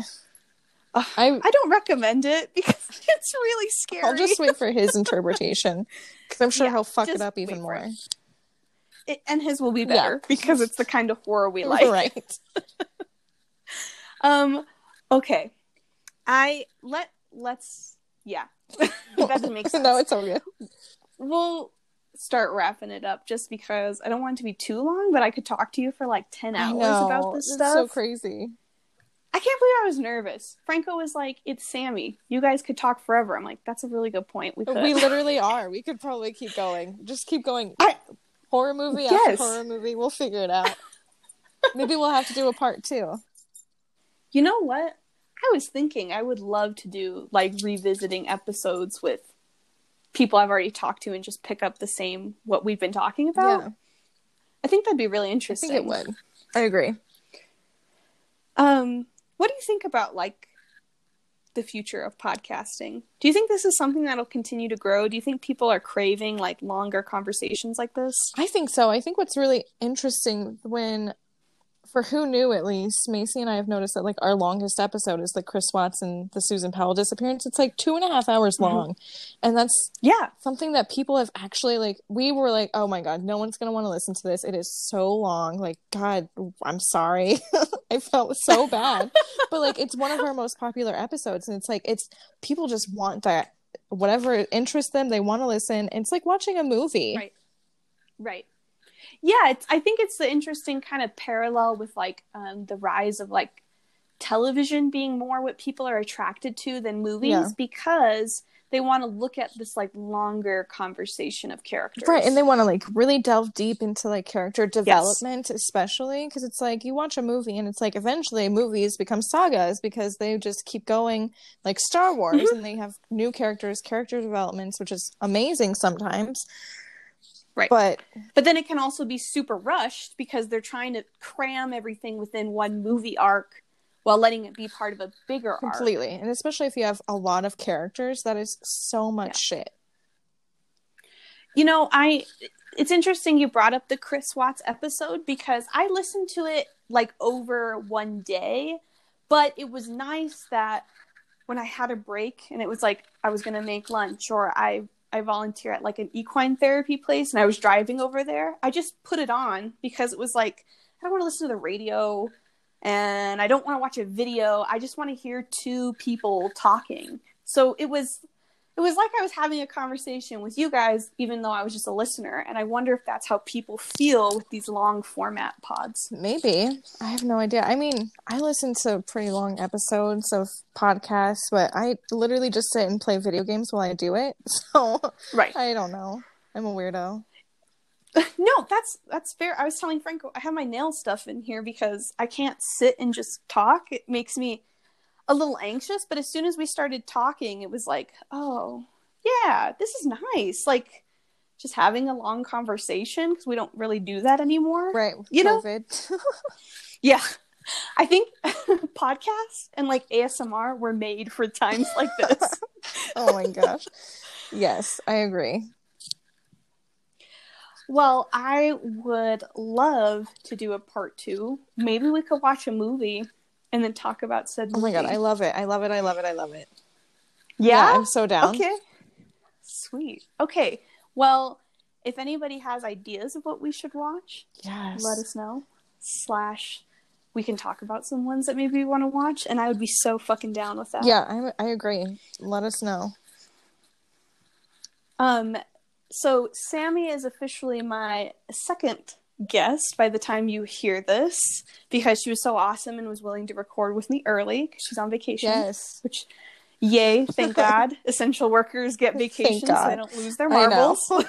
Ugh, I i don't recommend it [laughs] because it's really scary I'll just wait for his [laughs] interpretation because I'm sure Yeah, he'll fuck it up even more. it. It- and his will be Yeah. better because it's the kind of horror we like right. [laughs] Um. Okay. I let let's yeah. That doesn't make [laughs] sense. no, it's all good. We'll start wrapping it up just because I don't want it to be too long, but I could talk to you for like ten hours know. about this It's stuff. so crazy. I can't believe I was nervous. Franco was like, "It's Sammy. You guys could talk forever." I'm like, "That's a really good point." We could. We literally are. We could probably keep going. Just keep going. I- horror movie Yes. after horror movie. We'll figure it out. Maybe we'll have to do a part two. you know what? I was thinking I would love to do like revisiting episodes with people I've already talked to and just pick up the same what we've been talking about. Yeah, I think that'd be really I interesting. think it would. I agree. Um, what do you think about like the future of podcasting? Do you think this is something that'll continue to grow? Do you think people are craving like longer conversations like this? I think so. I think what's really interesting when, for who knew at least, Macy and I have noticed that like our longest episode is the Chris Watts and the Susan Powell disappearance. It's like two and a half hours Mhm. long, and that's Yeah. something that people have actually like. We were like, oh my god, no one's gonna want to listen to this. It is so long. Like, God, I'm sorry. [laughs] I felt so bad, [laughs] but like it's one of our most popular episodes, and it's like it's people just want that. Whatever interests them, they want to listen. It's like watching a movie. Right. Right. Yeah, it's, I think it's the interesting kind of parallel with like um, the rise of like television being more what people are attracted to than movies Yeah. because they want to look at this like longer conversation of characters. Right, and they want to like really delve deep into like character development, especially because it's like you watch a movie and it's like eventually movies become sagas because they just keep going like Star Wars Mhm. and they have new characters, character developments, which is amazing sometimes. Right. But But then it can also be super rushed because they're trying to cram everything within one movie arc while letting it be part of a bigger arc. completely, and especially if you have a lot of characters, that is so much shit. You know, I it's interesting you brought up the Chris Watts episode because I listened to it like over one day, but it was nice that when I had a break and it was like I was going to make lunch or I I volunteer at like an equine therapy place and I was driving over there, I just put it on because it was like I don't want to listen to the radio and I don't want to watch a video. I just want to hear two people talking. So it was it was like I was having a conversation with you guys, even though I was just a listener. And I wonder if that's how people feel with these long format pods. Maybe. I have no idea. I mean, I listen to pretty long episodes of podcasts, but I literally just sit and play video games while I do it. [laughs] So Right. I don't know. I'm a weirdo. [laughs] no, that's that's fair. I was telling Franco I have my nail stuff in here because I can't sit and just talk. It makes me a little anxious. But as soon as we started talking, it was like, oh yeah, this is nice. Like just having a long conversation because we don't really do that anymore. Right. You know? [laughs] Yeah. I think [laughs] podcasts and like ASMR were made for times like this. [laughs] oh my gosh. Yes, I agree. Well, I would love to do a part two. Maybe we could watch a movie and then talk about said Oh my god, I love it. I love it. I love it. I love it. yeah? I'm so down. Okay. Sweet. Okay. Well, if anybody has ideas of what we should watch, Yes. let us know. Slash, we can talk about some ones that maybe we want to watch, and I would be so fucking down with that. Yeah, I I agree. Let us know. Um, so Sammy is officially my second guest by the time you hear this because she was so awesome and was willing to record with me early because she's on vacation. Yes. Which, yay! Thank [laughs] God, essential workers get vacations so they don't lose their marbles. [laughs]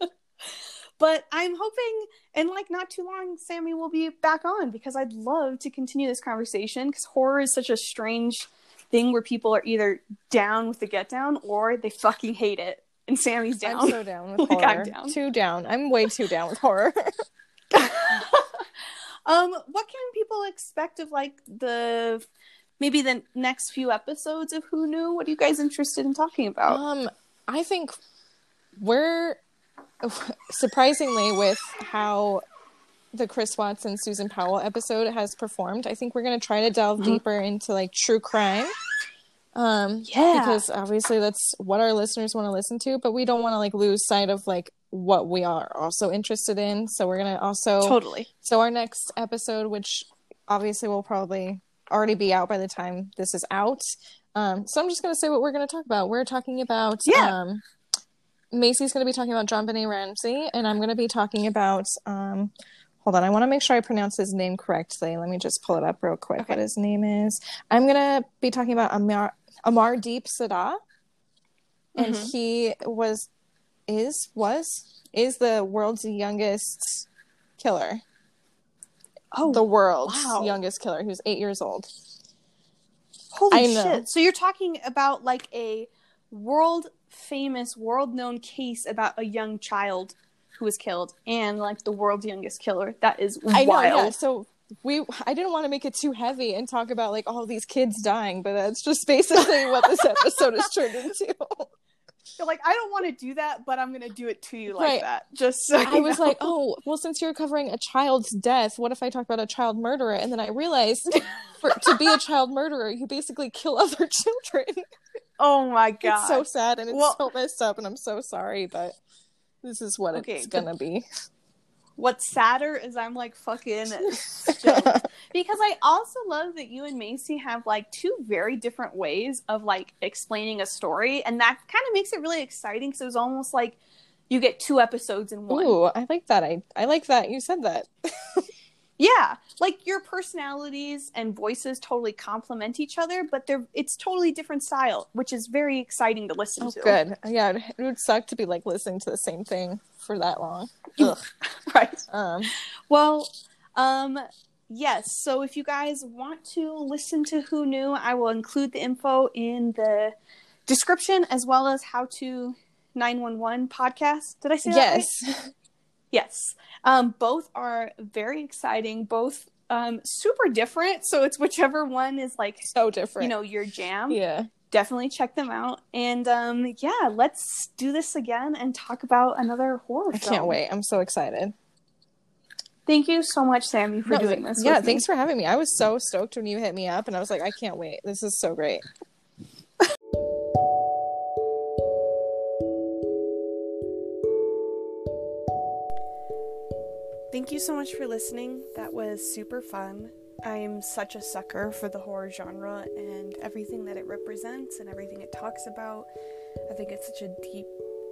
[laughs] but I'm hoping in like not too long, Sammy will be back on because I'd love to continue this conversation because horror is such a strange thing where people are either down with the get down or they fucking hate it. And Sammy's down. I'm so down with [laughs] Like, horror. I'm down. Too down. I'm way too down with horror. [laughs] um, what can people expect of like the maybe the next few episodes of Who Knew? What are you guys interested in talking about? um, I think we're surprisingly with how the Chris Watts and Susan Powell episode has performed. I think we're gonna try to delve Mhm. deeper into like true crime. Um, Yeah. because obviously that's what our listeners want to listen to, but we don't want to like lose sight of like what we are also interested in. So we're gonna also totally. So our next episode, which obviously will probably already be out by the time this is out. Um, so I'm just gonna say what we're gonna talk about. We're talking about Yeah. um, Macy's gonna be talking about JonBenét Ramsey, and I'm gonna be talking about um, hold on, I want to make sure I pronounce his name correctly. Let me just pull it up real quick. Okay. What his name is? I'm gonna be talking about Amar Amar Deep Sada, and Mhm. he was is was is the world's youngest killer Oh, the world's wow. youngest killer who's eight years old. holy shit! So you're talking about like a world famous, world known case about a young child who was killed, and like the world's youngest killer. That is I know, wild. yeah. So we, I didn't want to make it too heavy and talk about like all these kids dying, but that's just basically what this [laughs] episode has turned into. You're like, I don't want to do that, but I'm gonna do it to you like Right. that. Just so I was know. like, oh, well, since you're covering a child's death, what if I talk about a child murderer? And then I realized, [laughs] for to be a child murderer, you basically kill other [laughs] children. oh my god, It's so sad and it's Well- so messed up, and I'm so sorry, but this is what Okay, it's gonna be. What's sadder is I'm like fucking stoked [laughs] because I also love that you and Macy have like two very different ways of like explaining a story, and that kind of makes it really exciting because it was almost like you get two episodes in one. Ooh, I like that. I I like that you said that. [laughs] Yeah, like your personalities and voices totally complement each other, but they're it's totally different style, which is very exciting to listen Oh, to. good. Yeah, it, would suck to be like listening to the same thing for that long. [laughs] Ugh. right? Um, Well, um, yes. So if you guys want to listen to Who Knew, I will include the info in the description as well as how to 911 podcast. Did I say that? right? [laughs] yes. Um, both are very exciting, both um, super different. So it's whichever one is like, So different. you know, your jam. Yeah. Definitely check them out. And um, yeah, let's do this again and talk about another horror I film. can't wait. I'm so excited. Thank you so much, Sammy, for No, doing this. Yeah, thanks for having me. I was so stoked when you hit me up and I was like, I can't wait. This is so great. Thank you so much for listening. That was super fun. I'm such a sucker for the horror genre and everything that it represents and everything it talks about. I think it's such a deep,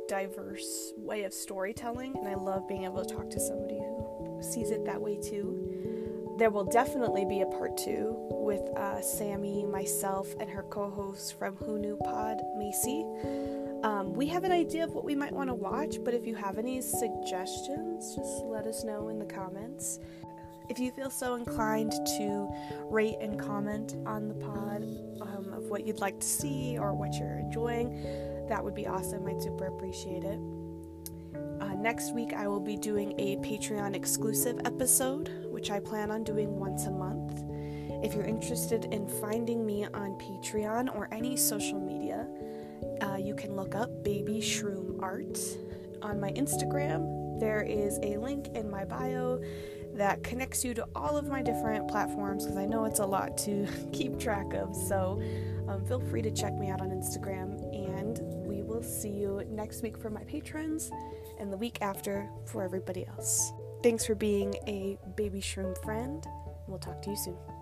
diverse way of storytelling, and I love being able to talk to somebody who sees it that way too. There will definitely be a part two with uh, Sammy, myself, and her co host from Who Knew Pod, Macy. Um, we have an idea of what we might want to watch, but if you have any suggestions, just let us know in the comments. If you feel so inclined to rate and comment on the pod um, of what you'd like to see or what you're enjoying, that would be awesome. I'd super appreciate it. Uh, next week, I will be doing a Patreon exclusive episode, which I plan on doing once a month. If you're interested in finding me on Patreon or any social media, uh, you can look up Baby Shroom Art on my Instagram. There is a link in my bio that connects you to all of my different platforms because I know it's a lot to [laughs] keep track of. So um, feel free to check me out on Instagram, and we will see you next week for my patrons and the week after for everybody else. Thanks for being a baby shroom friend. We'll talk to you soon.